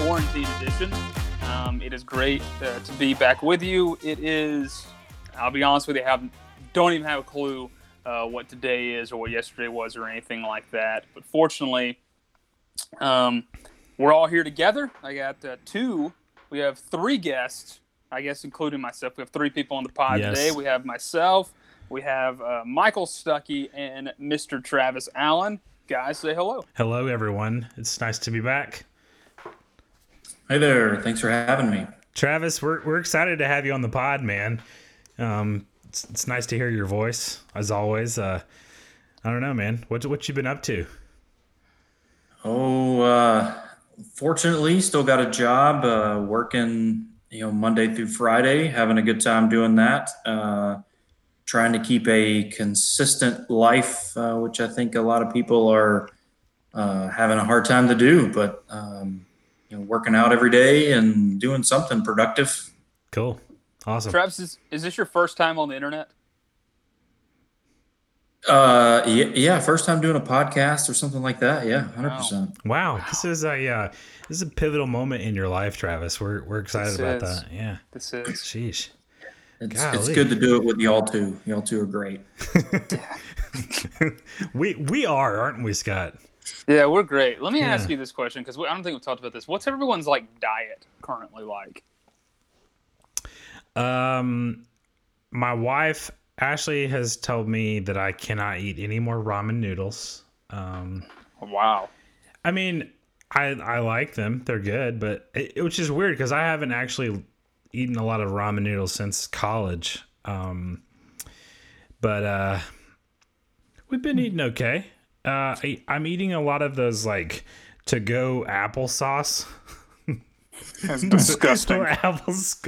Quarantine Edition. Um, it is great uh, to be back with you. It is, I'll be honest with you, I have, don't even have a clue uh, what today is or what yesterday was or anything like that. But fortunately, um, we're all here together. I got uh, two, we have three guests, I guess, including myself. We have three people on the pod Yes. today. We have myself, we have uh, Michael Stuckey, and Mr. Travis Allen. Guys, say hello. Hello, everyone. It's nice to be back. Hey there. Thanks for having me. Travis, we're, we're excited to have you on the pod, man. Um, it's, it's nice to hear your voice, as always. Uh, I don't know, man. What, what you been up to? Oh, uh, fortunately, still got a job uh, working, you know, Monday through Friday, having a good time doing that. Uh, trying to keep a consistent life, uh, which I think a lot of people are uh, having a hard time to do, but, um, you know, working out every day and doing something productive. Cool. Awesome. Travis, is, is this your first time on the internet? Uh, yeah, yeah, first time doing a podcast or something like that. Yeah, 100%. Wow. This is a, uh, this is a pivotal moment in your life, Travis. We're, we're excited This about is. that. Yeah. This is. Sheesh. It's, it's good to do it with y'all too. Y'all two are great. We, we are, aren't we, Scott? Yeah, we're great. Let me Yeah. ask you this question because I don't think we've talked about this. What's everyone's like diet currently like? Um, my wife Ashley has told me that I cannot eat any more ramen noodles. Um, Wow. I mean, I I like them; they're good, but it, which is weird because I haven't actually eaten a lot of ramen noodles since college. Um, but uh, we've been eating okay. Uh, I, I'm eating a lot of those like to go applesauce. That's disgusting. or applesauce.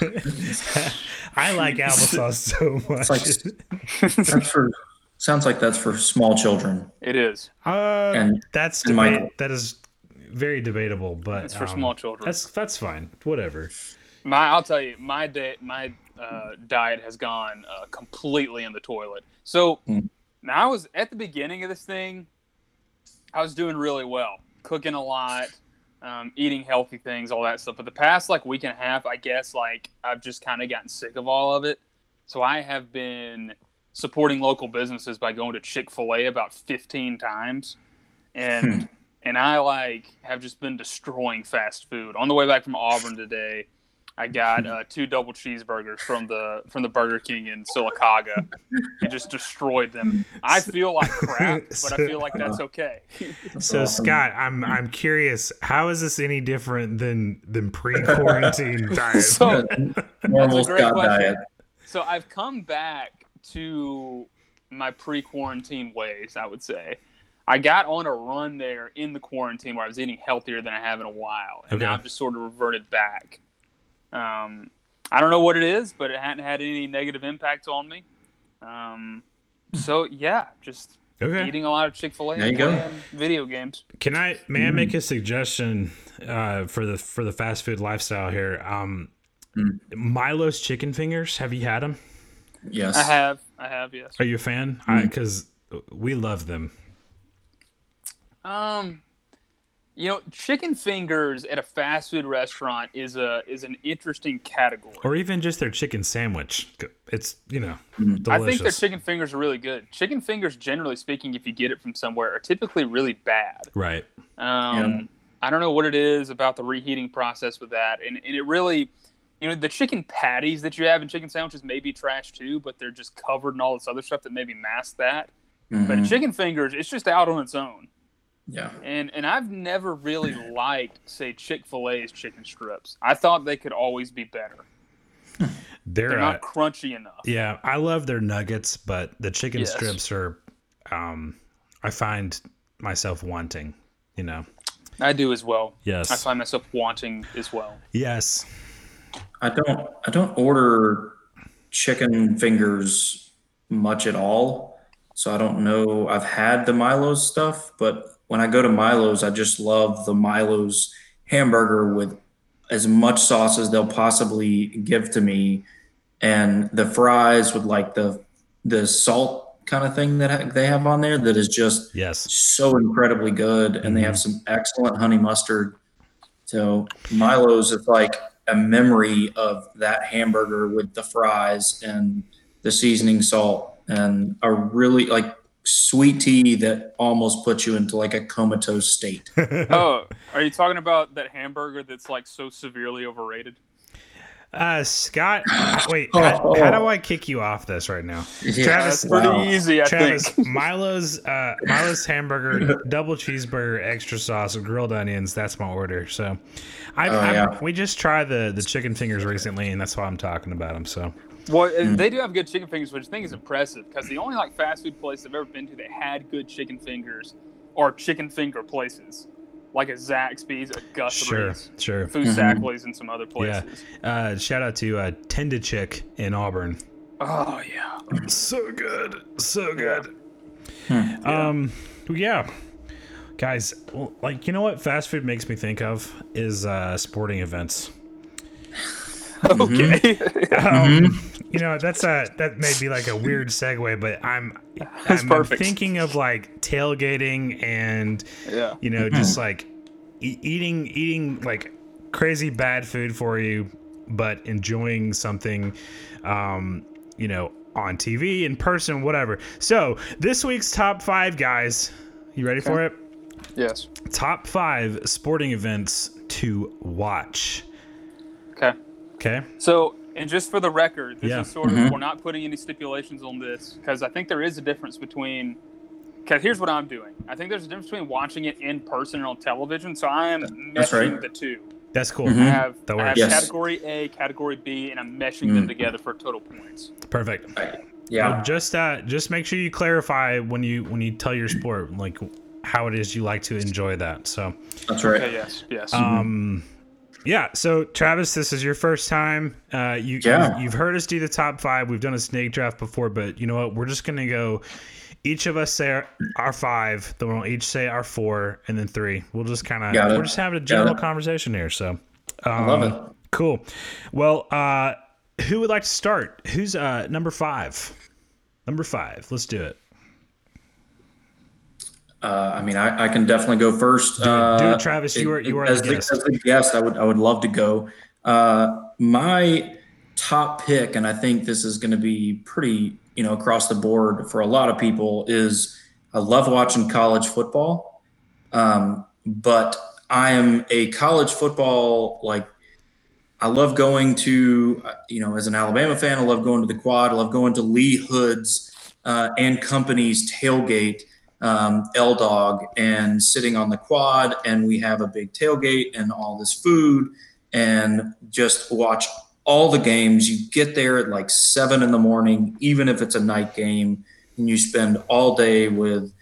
I like applesauce so much. like- That's for sounds like that's for small children. it is. uh, and- that's and debate. That is very debatable, but It's for um, small children. That's that's fine. Whatever. My, I'll tell you, my day, my uh, diet has gone uh, completely in the toilet. So Mm. now I was at the beginning of this thing. I was doing really well, cooking a lot, um, eating healthy things, all that stuff. But the past like week and a half, I guess, like I've just kind of gotten sick of all of it. So I have been supporting local businesses by going to Chick Fil A about 15 times, and and I like have just been destroying fast food. On the way back from Auburn today, I got uh, two double cheeseburgers from the from the Burger King in Sylacauga and just destroyed them. I feel like crap, but I feel like that's okay. So. Scott, I'm I'm curious. How is this any different than than pre-quarantine diet? So Normal That's a great Scott question. diet. so I've come back to my pre-quarantine ways. I would say I got on a run there in the quarantine where I was eating healthier than I have in a while, and now I've just sort of reverted back. Um, I don't know what it is, but it hadn't had any negative impact on me. Um, so yeah, just okay. eating a lot of Chick Fil A There and you go. video games. Can I may I make a suggestion uh, for the for the fast food lifestyle here? Um, Mm. Milo's chicken fingers. Have you had them? Yes. I have, I have, yes. Are you a fan? Mm. Because we love them. Um, you know, chicken fingers at a fast food restaurant is a is an interesting category. Or even just their chicken sandwich. It's you know delicious. I think their chicken fingers are really good. Chicken fingers, generally speaking, if you get it from somewhere, are typically really bad. right. Um, I don't know what it is about the reheating process with that, and, and it really, you know, the chicken patties that you have in chicken sandwiches may be trash too, but they're just covered in all this other stuff that maybe mask that. But Mhm. chicken fingers, it's just out on its own. Yeah. And and I've never really liked, say, Chick Fil A's chicken strips. I thought they could always be better. They're, They're uh, not crunchy enough. yeah. I love their nuggets, but the chicken Yes. strips are. Um, I find myself wanting. You know. I do as well. Yes. I find myself wanting as well. yes. I don't I don't order chicken fingers much at all. So I don't know. I've had the Milo's stuff, but when I go to Milo's, I just love the Milo's hamburger with as much sauce as they'll possibly give to me, and the fries with like the the salt kind of thing that they have on there that is just yes so incredibly good, and mm-hmm. they have some excellent honey mustard. So Milo's is like a memory of that hamburger with the fries and the seasoning salt and a really like sweet tea that almost puts you into like a comatose state. oh, are you talking about that hamburger that's like so severely overrated? Uh, Scott, wait, oh, how, how, do I kick you off this right now? Yeah, Travis, pretty wow. easy. I Travis, think. Milo's, uh, Milo's hamburger, double cheeseburger, extra sauce, grilled onions. That's my order. So, I, oh, yeah. we just tried the the chicken fingers recently, and that's why I'm talking about them. So, well, mm. they do have good chicken fingers, which I think is impressive because the only like fast food place I've ever been to that had good chicken fingers are chicken finger places, like a Zaxby's, a Guthrie's, sure, sure, Food mm-hmm. and some other places. Yeah. Uh, shout out to uh, Tenda Chick in Auburn. Oh yeah, so good, so good. Yeah. Hmm. Um, yeah. Guys, like you know what fast food makes me think of is uh, sporting events. Okay. Mm-hmm. um, you know, that's a that may be like a weird segue, but I'm I'm perfect. thinking of like tailgating and yeah. you know, just like e- eating eating like crazy bad food for you, but enjoying something, um, you know, on TV, in person, whatever. So this week's top five guys, you ready okay. for it? Yes. Top five sporting events to watch. Okay. Okay. So, and just for the record, this yeah. is sort of mm-hmm. we're not putting any stipulations on this because I think there is a difference between. Because here's what I'm doing. I think there's a difference between watching it in person and on television. So I am meshing right. the two. That's cool. Mm-hmm. I have, I have yes. category A, category B, and I'm meshing mm. them together for total points. Perfect. Yeah. Well, just uh, just make sure you clarify when you when you tell your sport like how it is you like to enjoy that. So that's right. Okay, yes. Yes. Um. Yeah. So Travis, this is your first time. Uh, you, yeah. you have heard us do the top five. We've done a snake draft before, but you know what? We're just gonna go. Each of us say our, our five. Then we'll each say our four, and then three. We'll just kind of we're just having a general conversation here. So, um, I love it. Cool. Well, uh, who would like to start? Who's uh, number five? Number five. Let's do it. Uh, I mean, I, I, can definitely go first. Do, uh, it, Travis. You are you are as the, guest. as the guest. I would I would love to go. Uh, my top pick, and I think this is going to be pretty you know across the board for a lot of people. Is I love watching college football, um, but I am a college football like. I love going to you know as an Alabama fan. I love going to the quad. I love going to Lee Hood's uh, and company's tailgate um, L Dog and sitting on the quad, and we have a big tailgate and all this food, and just watch all the games. You get there at like seven in the morning, even if it's a night game, and you spend all day with,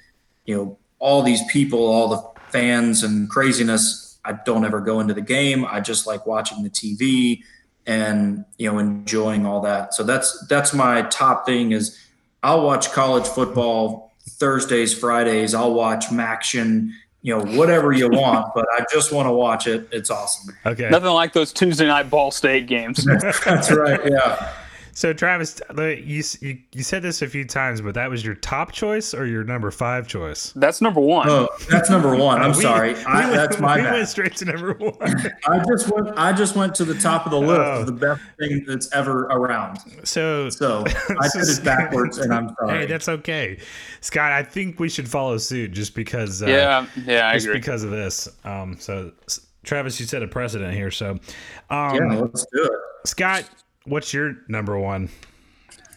you know, all these people, all the fans and craziness. I don't ever go into the game. I just like watching the TV and you know enjoying all that. So that's that's my top thing is I'll watch college football Thursdays, Fridays, I'll watch MACtion, you know, whatever you want, but I just want to watch it. It's awesome. Okay. Nothing like those Tuesday night Ball State games. That's right. Yeah. So Travis, you, you, you said this a few times, but that was your top choice or your number five choice? That's number one. Oh, that's number one. I'm we, sorry. We I, went, that's my we bad. went straight to number one. I just went. I just went to the top of the list oh. of the best thing that's ever around. So, so I did it backwards, and I'm sorry. Hey, that's okay, Scott. I think we should follow suit just because. Uh, yeah, yeah, I just agree. because of this. Um, so Travis, you set a precedent here. So, um, yeah, let's do it. Scott, what's your number one?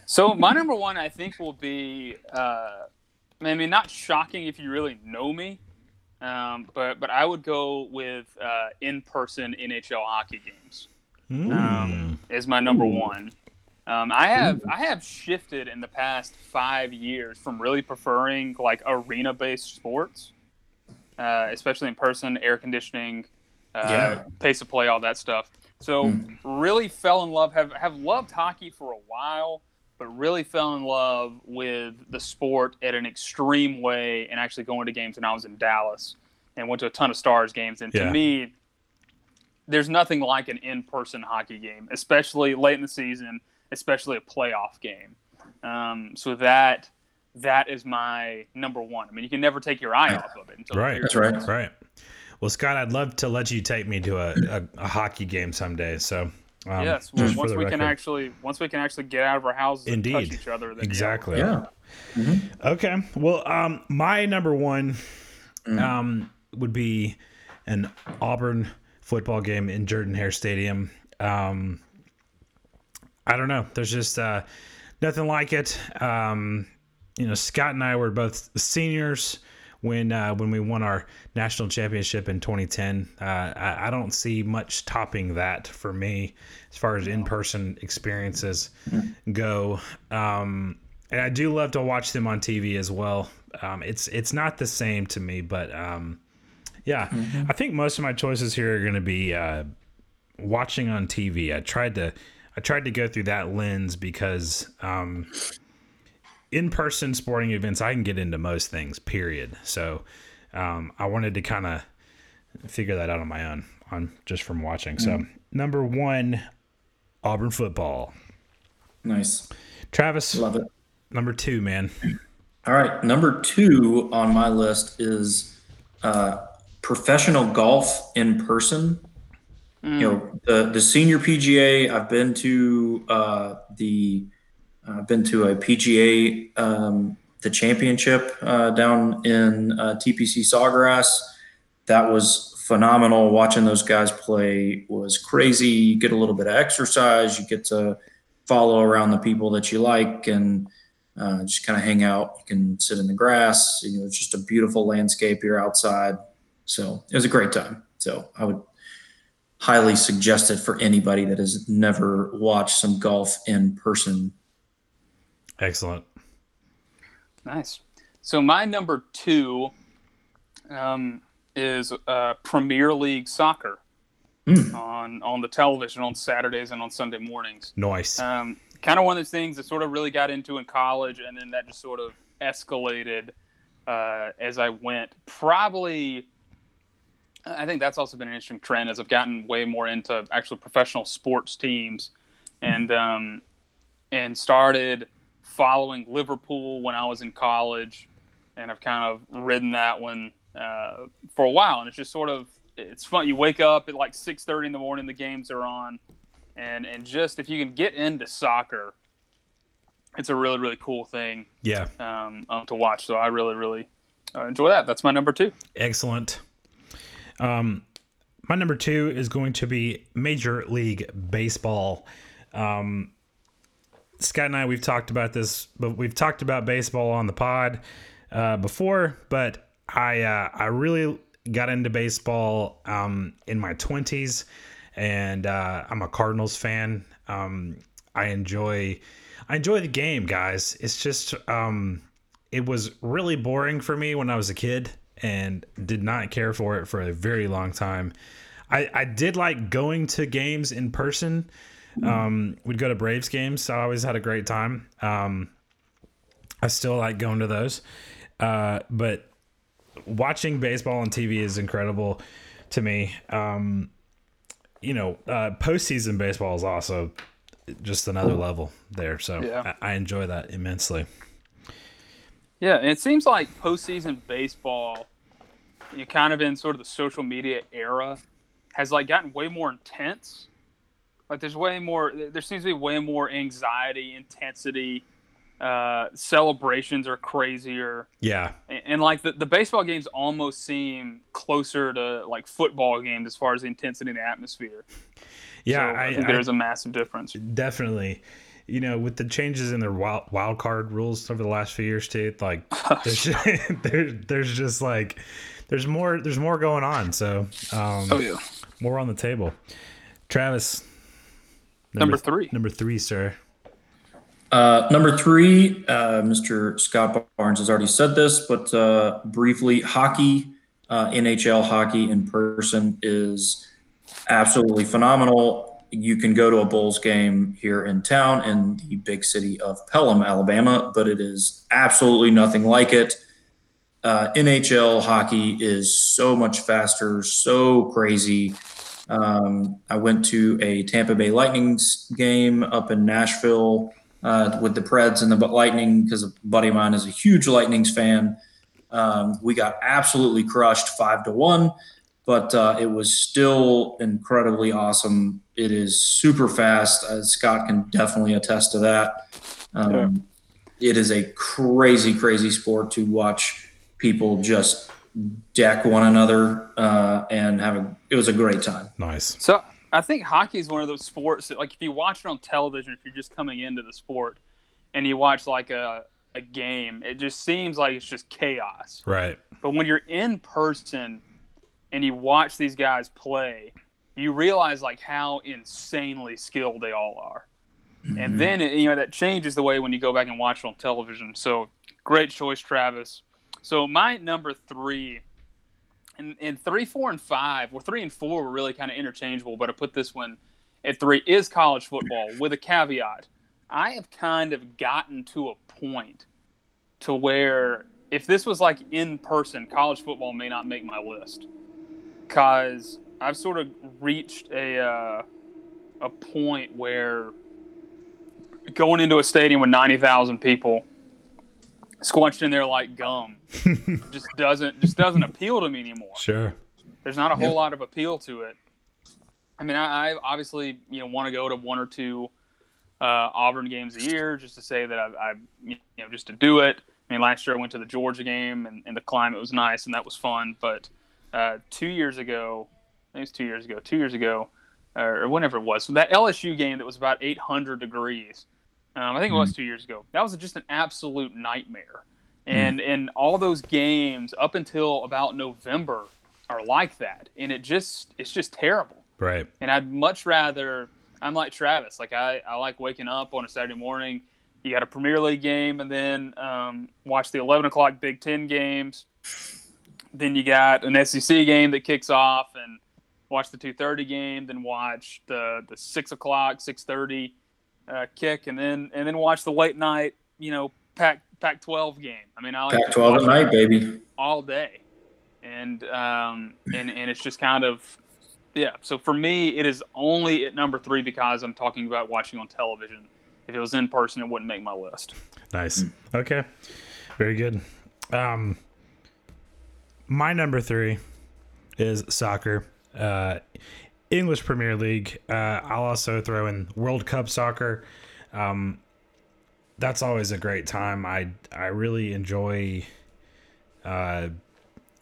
So my number one, I think, will be. Uh, I mean, not shocking if you really know me, um, but but I would go with uh, in-person NHL hockey games. Mm. Um, is my number Ooh. one. Um, I have Ooh. I have shifted in the past five years from really preferring like arena-based sports, uh, especially in person, air conditioning, uh, yeah. pace of play, all that stuff, So Mm. really fell in love. Have have loved hockey for a while, but really fell in love with the sport at an extreme way, and actually going to games when I was in Dallas and went to a ton of Stars games. And to me, there's nothing like an in-person hockey game, especially late in the season, especially a playoff game. Um, so that that is my number one. I mean, you can never take your eye off of it. Until Right. That's right. Right. Well, Scott, I'd love to let you take me to a, a, a hockey game someday. So, um, yes. Well, once the we can actually once we can actually get out of our houses and touch each other, then exactly. Yeah. Okay. Well, um, my number one Mm. um, would be an Auburn football game in Jordan Hare Stadium. Um, I don't know. There's just uh, nothing like it. Um, you know, Scott and I were both seniors when uh, when we won our national championship in 2010. Uh, I, I don't see much topping that for me as far as in person experiences go. Um, and I do love to watch them on TV as well. Um, it's it's not the same to me, but um, yeah, I think most of my choices here are going to be uh, watching on TV. I tried to I tried to go through that lens because um, in person sporting events I can get into most things. Period. So um, I wanted to kind of figure that out on my own on just from watching. So number one, Auburn football. Nice. Travis, Love it. number two, man. All right. Number two on my list is uh, professional golf in person. You know, the the senior PGA. I've been to uh, the. I've been to a PGA, um, the championship uh, down in uh, TPC Sawgrass. That was phenomenal. Watching those guys play was crazy. You get a little bit of exercise. You get to follow around the people that you like and uh, just kind of hang out. You can sit in the grass. You know, it's just a beautiful landscape. You're outside, so it was a great time. So I would highly suggest it for anybody that has never watched some golf in person. Excellent. Nice. So my number two um, is uh, Premier League soccer Hmm. on on the television on Saturdays and on Sunday mornings. Nice. Um, kind of one of those things that sort of really got into in college, and then that just sort of escalated uh, as I went. Probably, I think that's also been an interesting trend as I've gotten way more into actual professional sports teams, and um, and started following Liverpool when I was in college, and I've kind of ridden that one uh, for a while, and it's just sort of it's fun. You wake up at like six thirty in the morning, the games are on and and just if you can get into soccer, it's a really really cool thing yeah. um, um, to watch. So I really really uh, enjoy that. That's my number two. Excellent. Um, my number two is going to be Major League Baseball. Um, Scott and I, we've talked about this, but we've talked about baseball on the pod uh, before. But I, uh, I really got into baseball um, in my twenties, and uh, I'm a Cardinals fan. Um, I enjoy, I enjoy the game, guys. It's just, um, it was really boring for me when I was a kid and did not care for it for a very long time. I, I did like going to games in person. Um, we'd go to Braves games, so I always had a great time. Um, I still like going to those. Uh, but watching baseball on TV is incredible to me. Um, you know, uh, postseason baseball is also just another level there. So Yeah. I, I enjoy that immensely. Yeah, and it seems like postseason baseball, you kind of in sort of the social media era, has like gotten way more intense. Like there's way more. There seems to be way more anxiety, intensity. Uh, celebrations are crazier. Yeah. and, and like the, the baseball games almost seem closer to like football games as far as the intensity and the atmosphere. Yeah. So I, I, think I- there's a massive difference. Definitely. You know, with the changes in their wild, wild card rules over the last few years too, like there's there, there's just like there's more there's more going on. So um Oh yeah, more on the table. Travis. Number three. Number three, sir. Uh, number three, uh, Mr. Scott Barnes has already said this, but uh, briefly, hockey, uh, NHL hockey in person is absolutely phenomenal. you can go to a Bulls game here in town in the big city of Pelham, Alabama, but it is absolutely nothing like it. Uh, NHL hockey is so much faster, so crazy. Um, I went to a Tampa Bay Lightning's game up in Nashville uh, with the Preds and the Lightning because a buddy of mine is a huge Lightning's fan. Um, we got absolutely crushed five to one, but uh, it was still incredibly awesome. It is super fast. Uh, Scott can definitely attest to that. Um. It is a crazy, crazy sport to watch people just deck one another uh, and have a. It was a great time. Nice. So I think hockey is one of those sports that, like, if you watch it on television, if you're just coming into the sport, and you watch like a a game, it just seems like it's just chaos. Right. But when you're in person and you watch these guys play, you realize like how insanely skilled they all are. Mm-hmm. And then you know that changes the way when you go back and watch it on television. So great choice, Travis. So my number three, and, and three, four, and five, well, three and four were really kind of interchangeable, but I put this one at three is college football with a caveat. I have kind of gotten to a point to where if this was like in person, college football may not make my list because I've sort of reached a uh, a point where going into a stadium with ninety thousand people squunched in there like gum just doesn't just doesn't appeal to me anymore. Sure. There's not a whole lot of appeal to it. I mean, I, I obviously you know want to go to one or two uh, Auburn games a year just to say that I, I, you know just to do it. I mean, last year I went to the Georgia game and, and the climate was nice and that was fun. But uh, two years ago, I think it was two years ago, two years ago, or whenever it was, so that LSU game that was about 800 degrees um, I think it was hmm. two years ago. That was just an absolute nightmare. Hmm. And mm. and all those games up until about November are like that, and it just it's just terrible. Right. And I'd much rather I'm like Travis. Like I, I like waking up on a Saturday morning. You got a Premier League game, and then um, watch the 11 o'clock Big Ten games. Then you got an SEC game that kicks off, and watch the 2:30 game. Then watch the the six o'clock, 6:30 uh, kick, and then and then watch the late night, you know, Pac Pac twelve game. I mean, I like Pac twelve at night, baby, all day, and um and and it's just kind of yeah. So for me, it is only at number three because I'm talking about watching on television. If it was in person, it wouldn't make my list. Nice. Okay. Very good. Um, my number three is soccer. Uh, English Premier League. Uh, I'll also throw in World Cup soccer. Um, that's always a great time. I I really enjoy uh,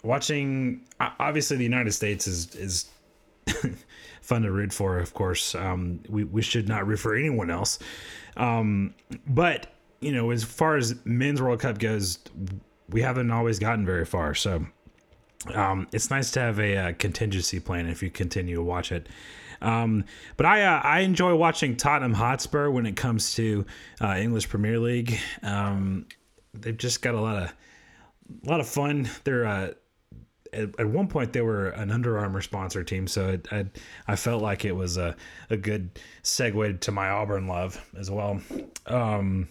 watching. Obviously, the United States is is fun to root for. Of course, um, we we should not root for anyone else. Um, but you know, as far as men's World Cup goes, we haven't always gotten very far. So um, it's nice to have a, a, uh, contingency plan if you continue to watch it. Um, but I uh, I enjoy watching Tottenham Hotspur when it comes to uh, English Premier League. Um, they've just got a lot of a lot of fun. They're uh, at, at, one point they were an Under Armour sponsor team, so it, I I felt like it was a, a good segue to my Auburn love as well. Um,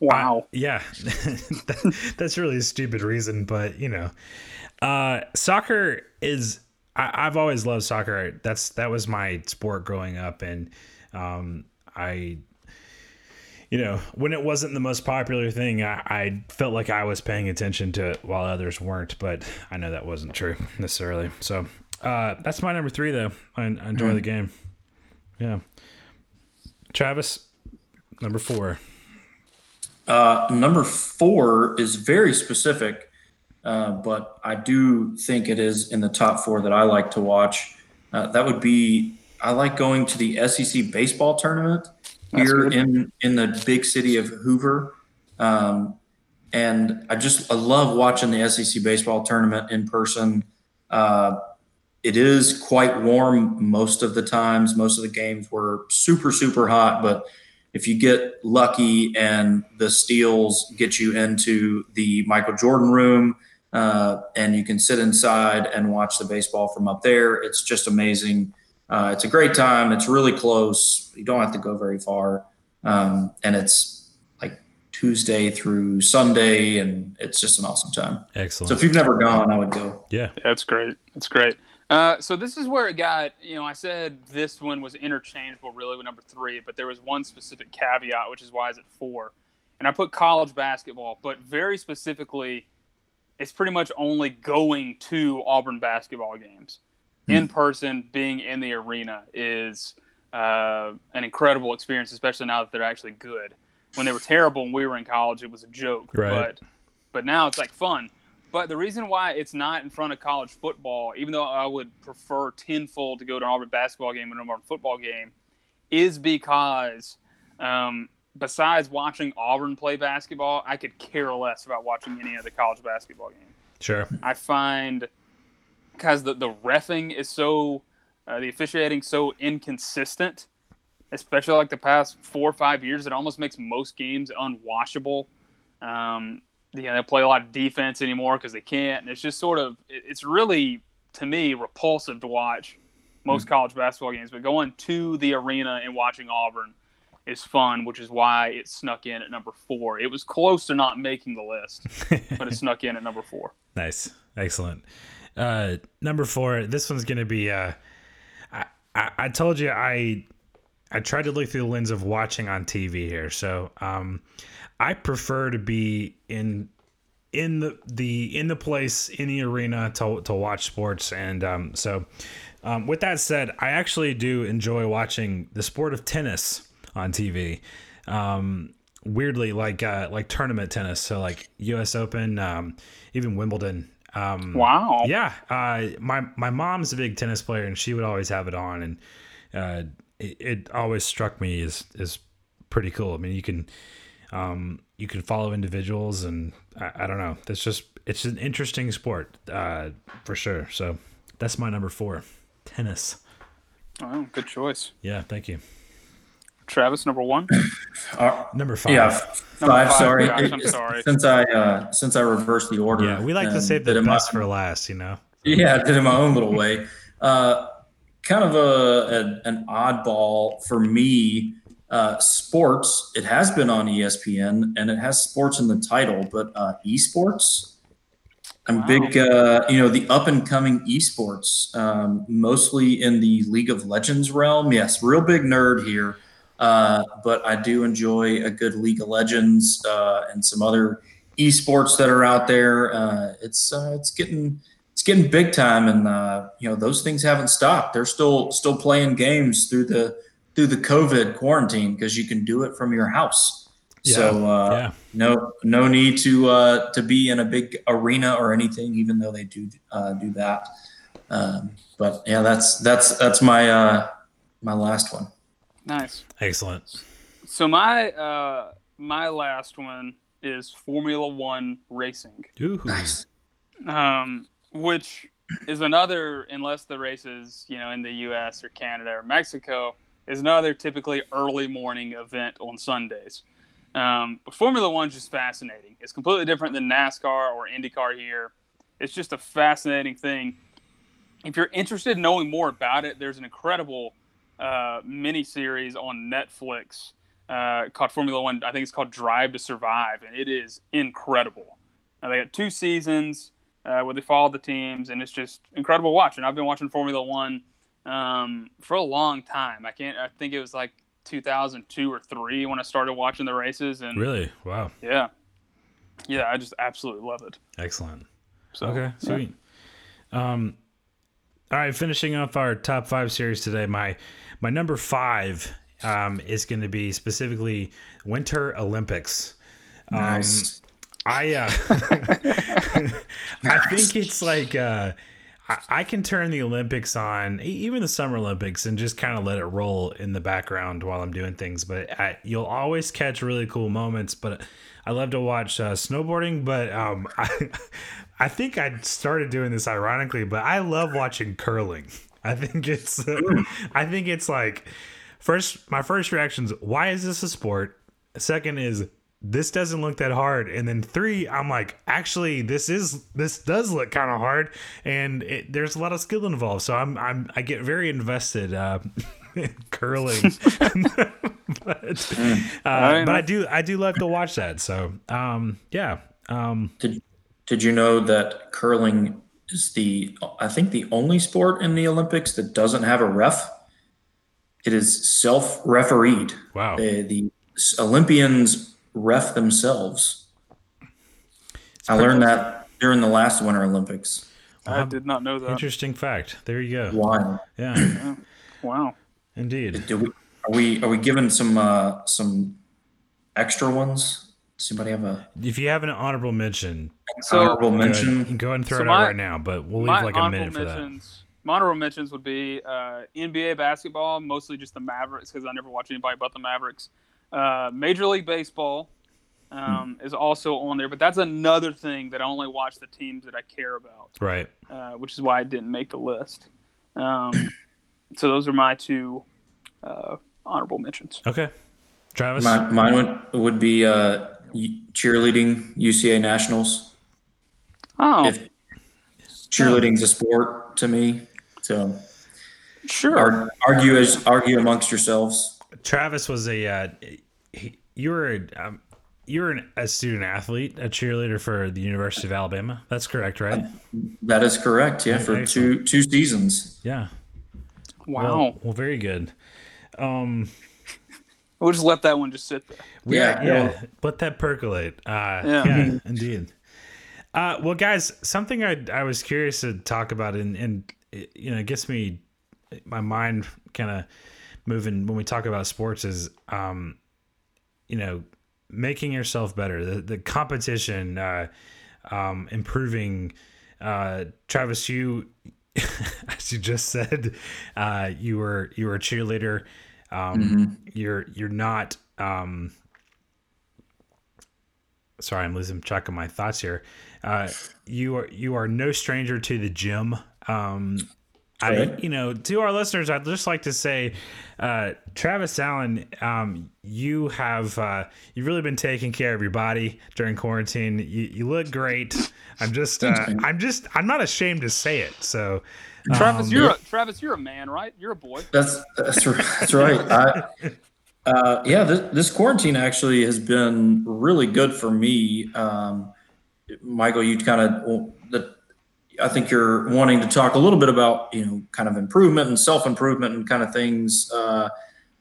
Wow. Uh, yeah, that, that's really a stupid reason, but you know, uh, soccer is. I, have always loved soccer. That's that was my sport growing up, and um, I, you know, when it wasn't the most popular thing, I, I felt like I was paying attention to it while others weren't. But I know that wasn't true necessarily. So uh, that's my number three, though. I, I enjoy mm-hmm. the game. Yeah, Travis, number four. Uh, number four is very specific, uh, but I do think it is in the top four that I like to watch. Uh, that would be I like going to the SEC baseball tournament here in in the big city of Hoover, um, and I just I love watching the SEC baseball tournament in person. Uh, it is quite warm most of the times. Most of the games were super super hot, but if you get lucky and the steals get you into the Michael Jordan room uh, and you can sit inside and watch the baseball from up there, it's just amazing. Uh, it's a great time. It's really close. You don't have to go very far, um, and it's like Tuesday through Sunday, and it's just an awesome time. Excellent. So if you've never gone, I would go. Yeah, that's great. That's great. Uh, so this is where it got. You know, I said this one was interchangeable, really, with number three, but there was one specific caveat, which is why is it four? And I put college basketball, but very specifically, it's pretty much only going to Auburn basketball games hmm. in person. Being in the arena is uh, an incredible experience, especially now that they're actually good. When they were terrible when we were in college, it was a joke. Right. But but now it's like fun but the reason why it's not in front of college football, even though I would prefer tenfold to go to an Auburn basketball game than an Auburn football game, is because um, besides watching Auburn play basketball, I could care less about watching any other college basketball game. Sure. I find because the, the refing is so, uh, the officiating so inconsistent, especially like the past four or five years, it almost makes most games unwatchable. Um, you know, they play a lot of defense anymore because they can't. And it's just sort of, it's really, to me, repulsive to watch most mm-hmm. college basketball games. But going to the arena and watching Auburn is fun, which is why it snuck in at number four. It was close to not making the list, but it snuck in at number four. Nice. Excellent. Uh, number four, this one's going to be, uh, I, I, I told you I, I tried to look through the lens of watching on TV here. So, um, I prefer to be in in the the in the place in the arena to to watch sports. And um, so um, with that said I actually do enjoy watching the sport of tennis on TV um, weirdly like uh, like tournament tennis. So like US Open um, even Wimbledon. Um, wow. yeah uh, my my mom's a big tennis player and she would always have it on and uh, it, it always struck me as as pretty cool I mean you can um, you can follow individuals, and I, I, don't know. That's just it's an interesting sport uh, for sure. So that's my number four, tennis. Oh, good choice. Yeah, thank you. Travis, number one. Uh, number five. Yeah, five. Five sorry. Gosh, I'm sorry. Since I uh, since I reversed the order. Yeah, we like to save the best my, for last. You know. Yeah, I did it my own little way. Uh, kind of a, a an oddball for me uh, sports, it has been on ESPN and it has sports in the title, but uh, esports, I'm wow. big, uh, you know, the up and coming esports, um, mostly in the League of Legends realm. Yes, real big nerd here, uh, but I do enjoy a good League of Legends uh, and some other esports that are out there. Uh, it's uh, it's getting it's getting big time, and uh, you know those things haven't stopped. They're still still playing games through the through the COVID quarantine because you can do it from your house. Yeah, so uh, yeah. no no need to uh, to be in a big arena or anything, even though they do uh, do that. Um, but yeah, that's that's that's my uh, my last one. Nice, excellent. So my uh, my last one is Formula One racing. Ooh. Nice. Um, which is another, unless the races, you know, in the U.S. or Canada or Mexico, is another typically early morning event on Sundays. Um, but Formula One's just fascinating. It's completely different than NASCAR or IndyCar here. It's just a fascinating thing. If you're interested in knowing more about it, there's an incredible uh, mini series on Netflix uh, called Formula One. I think it's called Drive to Survive, and it is incredible. Now, they got two seasons uh, where they follow the teams, and it's just incredible watching. I've been watching Formula One um, for a long time. I can't. I think it was like 2002 or three when I started watching the races. And really, wow. Yeah, yeah. I just absolutely love it. Excellent. So, okay, sweet. Yeah. Um, all right, finishing off our top five series today. My my number five um, is going to be specifically Winter Olympics. Um, nice. I uh, I think it's like uh, I, can turn the Olympics on, even the Summer Olympics, and just kind of let it roll in the background while I'm doing things. But I, you'll always catch really cool moments. But I love to watch uh, snowboarding. But um, I, I think I started doing this ironically, but I love watching curling. I think it's, uh, I think it's like, first, my first reaction is, why is this a sport? Second is, this doesn't look that hard. And then three i'm like actually this is this does look kind of hard. And it, there's a lot of skill involved. So i'm i'm i get very invested uh in curling. But uh, but i do i do love to watch that. So um yeah um Did Did you know that curling is the I think the only sport in the Olympics that doesn't have a ref? It is self-refereed. wow. The, the Olympians ref themselves. I learned that during the last Winter Olympics. I did not know that. interesting fact there you go Why? yeah Wow. indeed Do we, are we are we given some uh, some extra ones? Does anybody have a if you have an honorable mention So honorable go ahead, mention? go ahead and throw So it my- out right now but we'll leave like a minute for that mentions, My honorable mentions would be uh, NBA basketball, mostly just the Mavericks because I never watch anybody but the Mavericks. Uh, Major League Baseball um, Hmm. is also on there, but that's another thing that I only watch the teams that I care about, right uh, which is why I didn't make the list. Um, so those are my two uh, honorable mentions. okay travis My, mine would, would be uh, cheerleading UCA Nationals. Oh, If cheerleading's a sport to me, so sure. ar- argue as argue amongst yourselves. Travis was a uh, he, you were a, um, you were an, a student athlete, a cheerleader for the University of Alabama. That's correct, right? That is correct. Yeah, for two two seasons. Yeah. Wow. Well, well, very good. Um, we'll just let that one just sit there. yeah, Yeah, yeah. Let that percolate. Uh, Yeah. yeah, indeed. Uh, well, guys, something I I was curious to talk about, and and you know, it gets me my mind kind of moving when we talk about sports is, um, you know, making yourself better, the the competition, uh, um, improving. Uh, Travis, you, as you just said, uh, you were you were a cheerleader. Um, You're you're not. Um, sorry, I'm losing track of my thoughts here. Uh, you are you are no stranger to the gym. Um, I, you know, to our listeners, I'd just like to say, uh, Travis Allen, um, you have uh, you've really been taking care of your body during quarantine. You, you look great. I'm just, uh. I'm just, I'm not ashamed to say it. So, Travis, um, you're a, Travis, you're a man, right? You're a boy. That's that's right. That's right. I, uh, yeah, this, this quarantine actually has been really good for me. Um, Michael, you kind of the. I think you're wanting to talk a little bit about you know kind of improvement and self improvement and kind of things uh,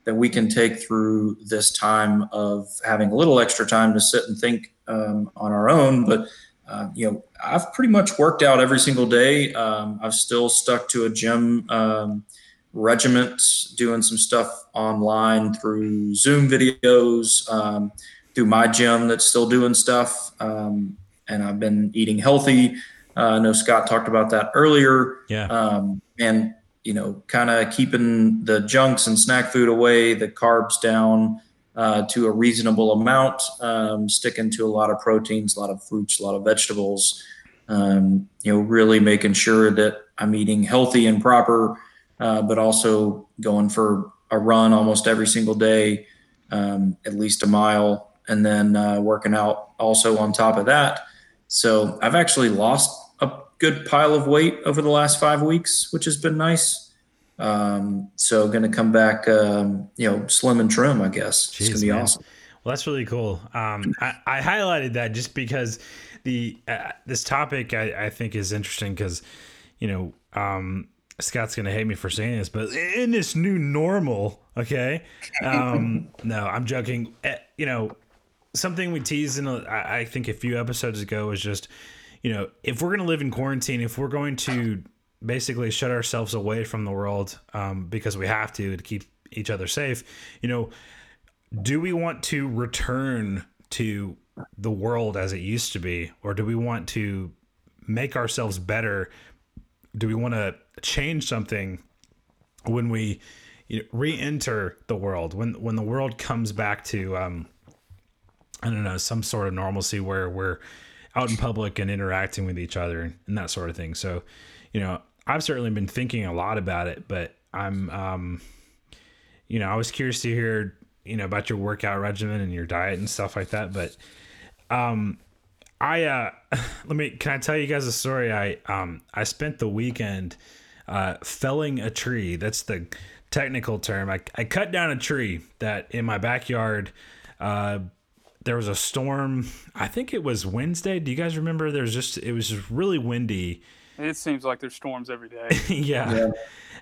that we can take through this time of having a little extra time to sit and think um, on our own. But uh, you know, I've pretty much worked out every single day. Um, I've still stuck to a gym. Um, regiment, doing some stuff online through Zoom videos, um, through my gym that's still doing stuff. Um, and I've been eating healthy. Uh, I know Scott talked about that earlier. yeah, Um, and, you know, kind of keeping the junks and snack food away, the carbs down uh, to a reasonable amount, um, sticking to a lot of proteins, a lot of fruits, a lot of vegetables. Um, you know, really making sure that I'm eating healthy and proper uh, but also going for a run almost every single day, um, at least a mile, and then uh, working out also on top of that. So I've actually lost good pile of weight over the last five weeks, which has been nice. Um, so going to come back, um, you know, slim and trim, I guess. it's going to be man. awesome. Well, that's really cool. Um, I, I highlighted that just because the uh, this topic I, I think is interesting because you know um, Scott's gonna hate me for saying this, but in this new normal, okay? Um, no, I'm joking. Eh, You know, something we teased in a, I I think a few episodes ago was just you know if we're gonna live in quarantine, if we're going to basically shut ourselves away from the world um, because we have to to keep each other safe, you know do we want to return to the world as it used to be? Or do we want to make ourselves better? Do we want to change something when we you know, re-enter the world? When when the world comes back to um i don't know some sort of normalcy where we're out in public and interacting with each other and that sort of thing so you know i've certainly been thinking a lot about it but i'm um you know i was curious to hear you know about your workout regimen and your diet and stuff like that. But um, I uh, let me can I tell you guys a story? I um I spent the weekend uh, felling a tree. That's the technical term. I I cut down a tree that in my backyard. Uh, there was a storm. I think it was Wednesday. Do you guys remember? There's just it was just really windy. It seems like there's storms every day. yeah.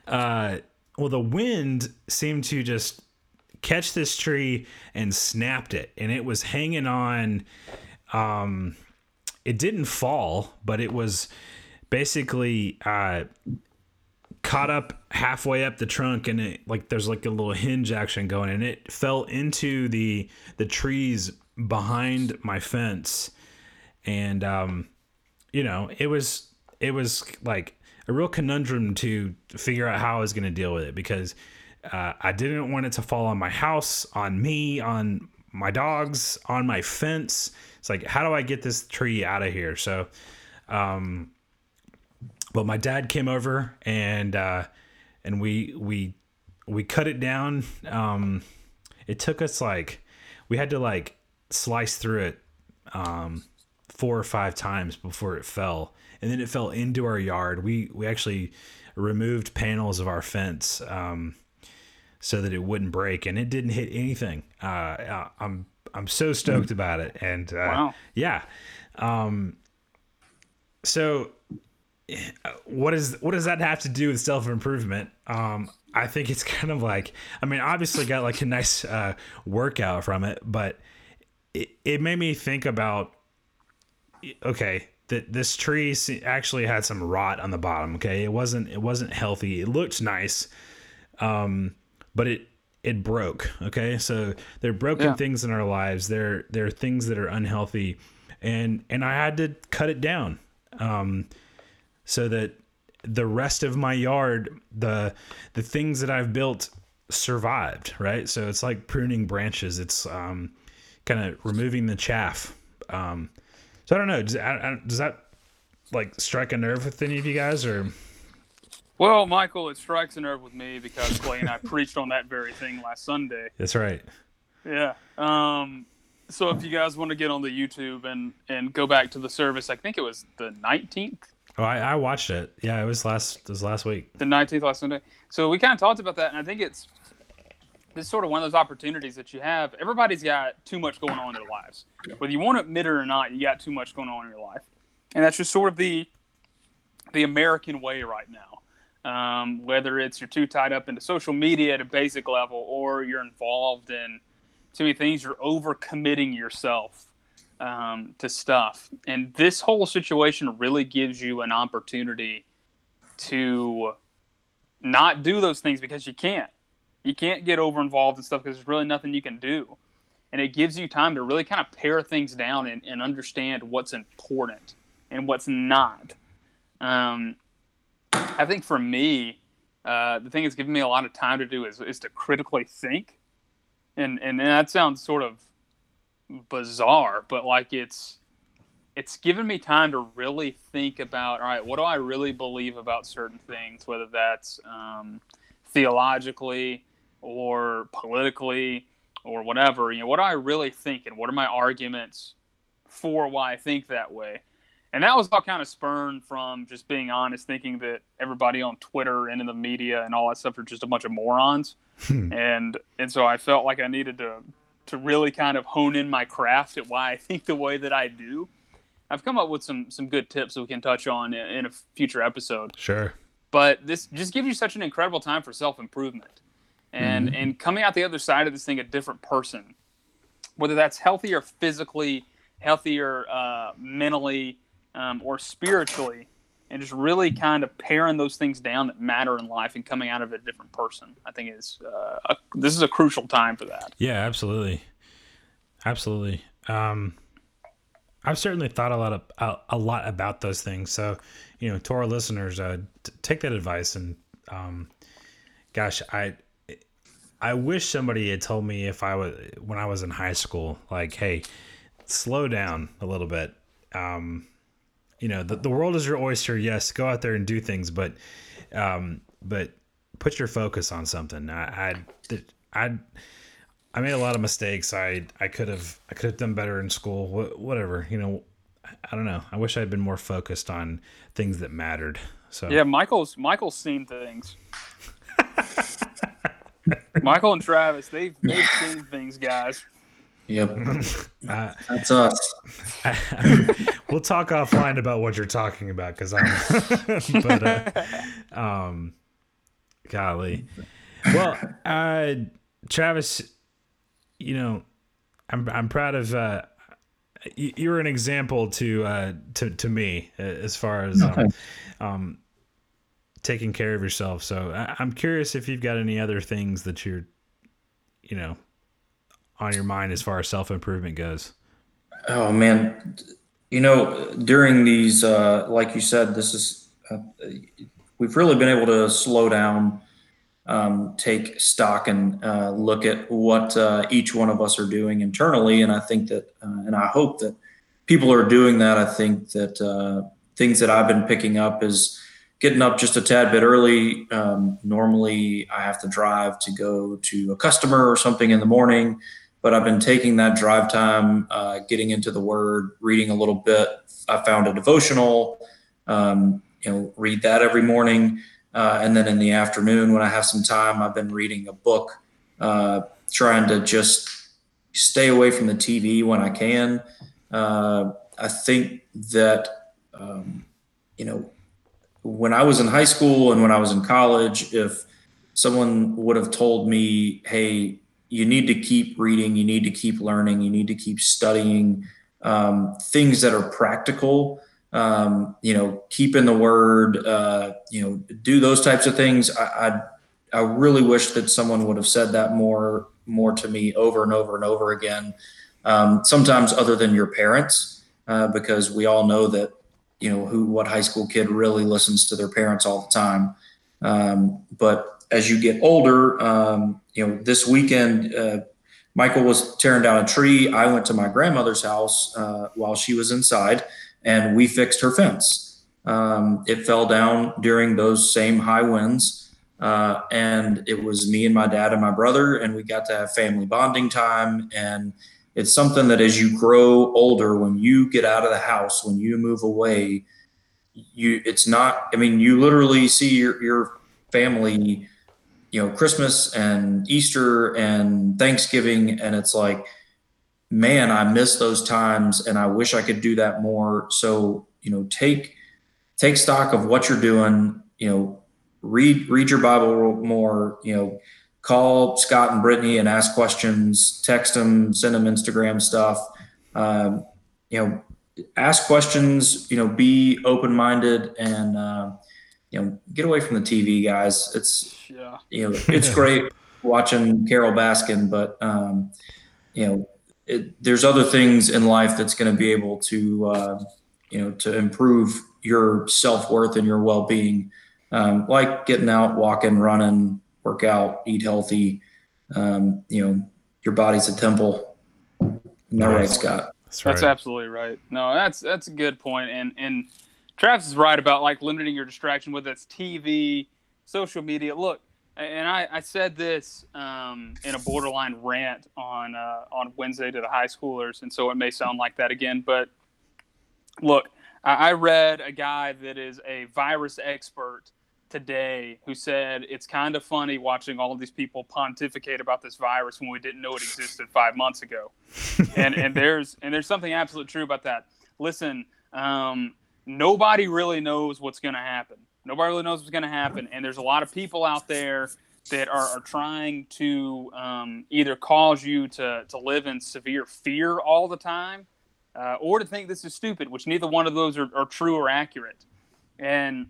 yeah. Uh, well, the wind seemed to just catch this tree and snapped it, and it was hanging on. Um, it didn't fall, but it was basically uh, caught up halfway up the trunk, and it like there's like a little hinge action going, and it fell into the the trees behind my fence, and um, you know, it was it was like a real conundrum to figure out how I was going to deal with it because uh, I didn't want it to fall on my house, on me, on my dogs, on my fence. It's like, how do I get this tree out of here? So, um, but my dad came over and uh, and we we we cut it down. Um, it took us like we had to like slice through it um, four or five times before it fell, and then it fell into our yard. We we actually removed panels of our fence um, so that it wouldn't break, and it didn't hit anything. Uh, I'm I'm so stoked about it, and uh, wow. yeah. Um, so what is what does that have to do with self improvement? Um, I think it's kind of like I mean, obviously got like a nice uh, workout from it, but it, it made me think about okay that this tree actually had some rot on the bottom. Okay, it wasn't it wasn't healthy. It looked nice, um, but it it broke. Okay, so there are broken yeah. things in our lives. There there are things that are unhealthy, and and I had to cut it down, um, so that the rest of my yard, the the things that I've built survived. Right, so it's like pruning branches. It's um, kind of removing the chaff. Um, so I don't know. Does, does that like strike a nerve with any of you guys, or? Well, Michael, it strikes a nerve with me because Clay and I preached on that very thing last Sunday. That's right. Yeah. Um, so if you guys want to get on the YouTube and and go back to the service, I think it was the 19th. Oh, I, I watched it. Yeah, it was last it was last week. The 19th last Sunday. So we kind of talked about that, and I think it's this sort of one of those opportunities that you have. Everybody's got too much going on in their lives. Whether you want to admit it or not, you got too much going on in your life. And that's just sort of the the American way right now. Um, whether it's you're too tied up into social media at a basic level or you're involved in too many things, you're over committing yourself um, to stuff. And this whole situation really gives you an opportunity to not do those things because you can't. You can't get over involved in stuff because there's really nothing you can do. And it gives you time to really kind of pare things down and, and understand what's important and what's not. Um, I think for me, uh, the thing that's given me a lot of time to do is, is to critically think. And, and that sounds sort of bizarre, but like it's, it's given me time to really think about, all right, what do I really believe about certain things, whether that's um, theologically, or politically or whatever, you know, what do I really think and what are my arguments for why I think that way? And that was all kind of spurned from just being honest, thinking that everybody on Twitter and in the media and all that stuff are just a bunch of morons. Hmm. And and so I felt like I needed to to really kind of hone in my craft at why I think the way that I do. I've come up with some some good tips that we can touch on in, in a future episode. Sure. But this just gives you such an incredible time for self improvement and mm-hmm. and coming out the other side of this thing a different person whether that's healthier physically healthier uh, mentally um, or spiritually and just really kind of paring those things down that matter in life and coming out of it a different person i think is uh, a, this is a crucial time for that. Yeah absolutely. Absolutely. Um, i've certainly thought a lot of a, a, lot about those things. So you know to our listeners uh, t- take that advice and um, gosh i I wish somebody had told me if I was when I was in high school, like, hey, slow down a little bit. Um, you know, the, the world is your oyster. Yes, go out there and do things, but um, but put your focus on something. I I I I made a lot of mistakes. I I could have I could have done better in school. Wh- whatever, you know. I don't know. I wish I'd been more focused on things that mattered. So Yeah, Michael's Michael's seen things. Michael and Travis, they've they've seen things, guys. Yep, uh, that's us. we'll talk offline about what you're talking about because I'm. but uh, um, golly, well, uh, Travis, you know, I'm I'm proud of. Uh, you- you're an example to uh, to to me uh, as far as um, Okay. um, taking care of yourself. So I, I'm curious if you've got any other things that you're, you know, on your mind as far as self improvement goes. Oh man, you know, during these, uh, like you said, this is uh, we've really been able to slow down, um, take stock, and uh, look at what uh, each one of us are doing internally. And I think that, uh, and I hope that people are doing that. I think that uh, things that I've been picking up is getting up just a tad bit early. Um, normally, I have to drive to go to a customer or something in the morning but I've been taking that drive time, uh, getting into the Word, reading a little bit. I found a devotional, um, you know, read that every morning, uh, and then in the afternoon when I have some time, I've been reading a book, uh, trying to just stay away from the TV when I can. Uh, I think that um, you know, when I was in high school and when I was in college, if someone would have told me, "Hey," you need to keep reading you need to keep learning you need to keep studying um, things that are practical um, you know keeping the word uh, you know do those types of things. I, I i really wish that someone would have said that more more to me over and over and over again um, sometimes other than your parents uh, because we all know that you know who what high school kid really listens to their parents all the time. Um, but as you get older, um, you know, this weekend, uh, Michael was tearing down a tree. I went to my grandmother's house uh, while she was inside, and we fixed her fence. Um, it fell down during those same high winds, uh, and it was me and my dad and my brother, and we got to have family bonding time. And it's something that as you grow older, when you get out of the house, when you move away, you it's not. I mean, you literally see your your family you know christmas and easter and thanksgiving and it's like man i miss those times and i wish i could do that more so you know take take stock of what you're doing you know read read your bible more you know call scott and brittany and ask questions text them send them instagram stuff um, you know ask questions you know be open-minded and uh, you know get away from the tv guys it's Yeah. you know, it's great watching Carole Baskin, but um, you know, it, there's other things in life that's going to be able to, uh, you know, to improve your self worth and your well being, um, like getting out, walking, running, work out, eat healthy. Um, you know, your body's a temple. No right, Scott. That's right. That's absolutely right. No, that's that's a good point. And and Travis is right about like limiting your distraction, whether it's TV, social media. Look, and I, I said this um, in a borderline rant on uh, on Wednesday to the high schoolers, and so it may sound like that again. But look, I, I read a guy that is a virus expert today who said it's kind of funny watching all of these people pontificate about this virus when we didn't know it existed five months ago. and and there's and there's something absolutely true about that. Listen, um, nobody really knows what's going to happen. Nobody really knows what's going to happen, and there's a lot of people out there that are, are trying to um, either cause you to to live in severe fear all the time, uh, or to think this is stupid, which neither one of those are, are true or accurate. And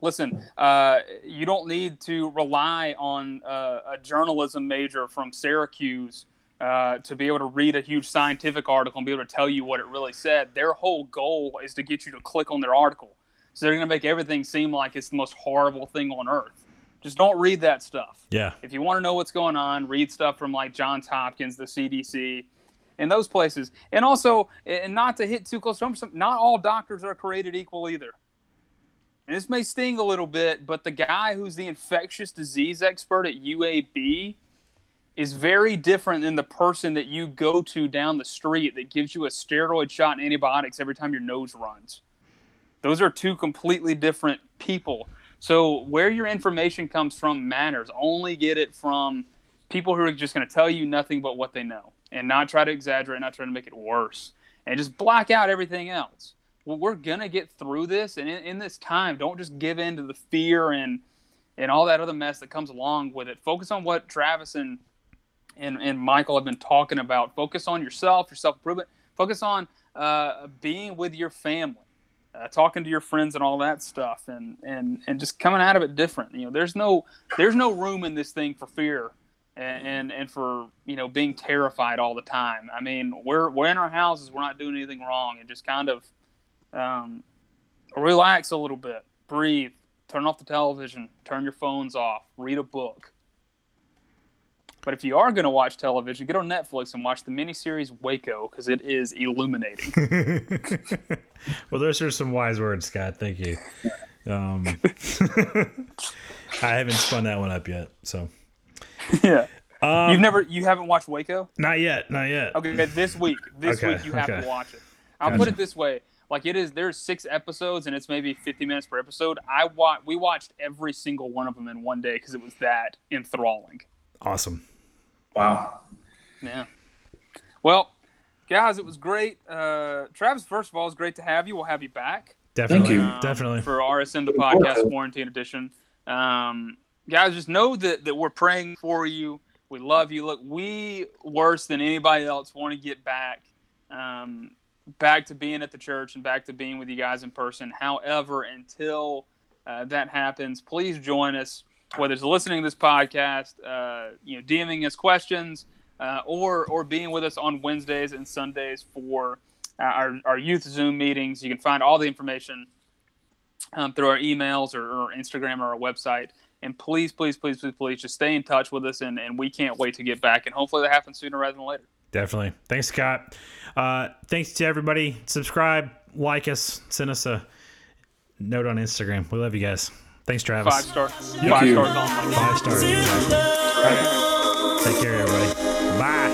listen, uh, you don't need to rely on uh, a journalism major from Syracuse uh, to be able to read a huge scientific article and be able to tell you what it really said. Their whole goal is to get you to click on their article. So they're going to make everything seem like it's the most horrible thing on earth. Just don't read that stuff. Yeah. If you want to know what's going on, read stuff from like Johns Hopkins, the CDC, and those places. And also, and not to hit too close to home, not all doctors are created equal either. And this may sting a little bit, but the guy who's the infectious disease expert at UAB, is very different than the person that you go to down the street that gives you a steroid shot and antibiotics every time your nose runs. Those are two completely different people. So where your information comes from matters. Only get it from people who are just going to tell you nothing but what they know and not try to exaggerate, not try to make it worse, and just black out everything else. Well, we're going to get through this. And in, in this time, don't just give in to the fear and, and all that other mess that comes along with it. Focus on what Travis and and, and Michael have been talking about. Focus on yourself, your self improvement. Focus on uh, being with your family, uh, talking to your friends, and all that stuff, and and and just coming out of it different. You know, there's no there's no room in this thing for fear. And, and, and for you know being terrified all the time. I mean, we're we're in our houses, we're not doing anything wrong, and just kind of um, relax a little bit, breathe, turn off the television, turn your phones off, read a book, but if you are going to watch television, get on Netflix and watch the miniseries Waco because it is illuminating. well, those are some wise words, Scott. Thank you. Um, I haven't spun that one up yet, so yeah. Um, You've never, you haven't watched Waco? Not yet, not yet. Okay, this week, this okay, week you have okay. to watch it. I'll gotcha. put it this way: like it is, there's six episodes and it's maybe 50 minutes per episode. I wa- we watched every single one of them in one day because it was that enthralling. Awesome. Wow. Yeah. Well, guys, it was great. Uh, Travis, first of all, it's great to have you. We'll have you back. Definitely. You. Um, Definitely. For RSM, the podcast quarantine edition. Um, guys, just know that, that we're praying for you. We love you. Look, we, worse than anybody else, want to get back. Um, back to being at the church and back to being with you guys in person. However, until uh, that happens, please join us whether it's listening to this podcast, uh, you know, DMing us questions, uh, or or being with us on Wednesdays and Sundays for uh, our, our youth Zoom meetings. You can find all the information um, through our emails or, or, Instagram or our website. And please, please, please, please, please, just stay in touch with us, and, and we can't wait to get back. And hopefully that happens sooner rather than later. Definitely. Thanks, Scott. Uh, thanks to everybody. Subscribe, like us, send us a note on Instagram. We love you guys. Thanks, Travis. Five stars. Five stars. Five stars. Take care, everybody. Bye.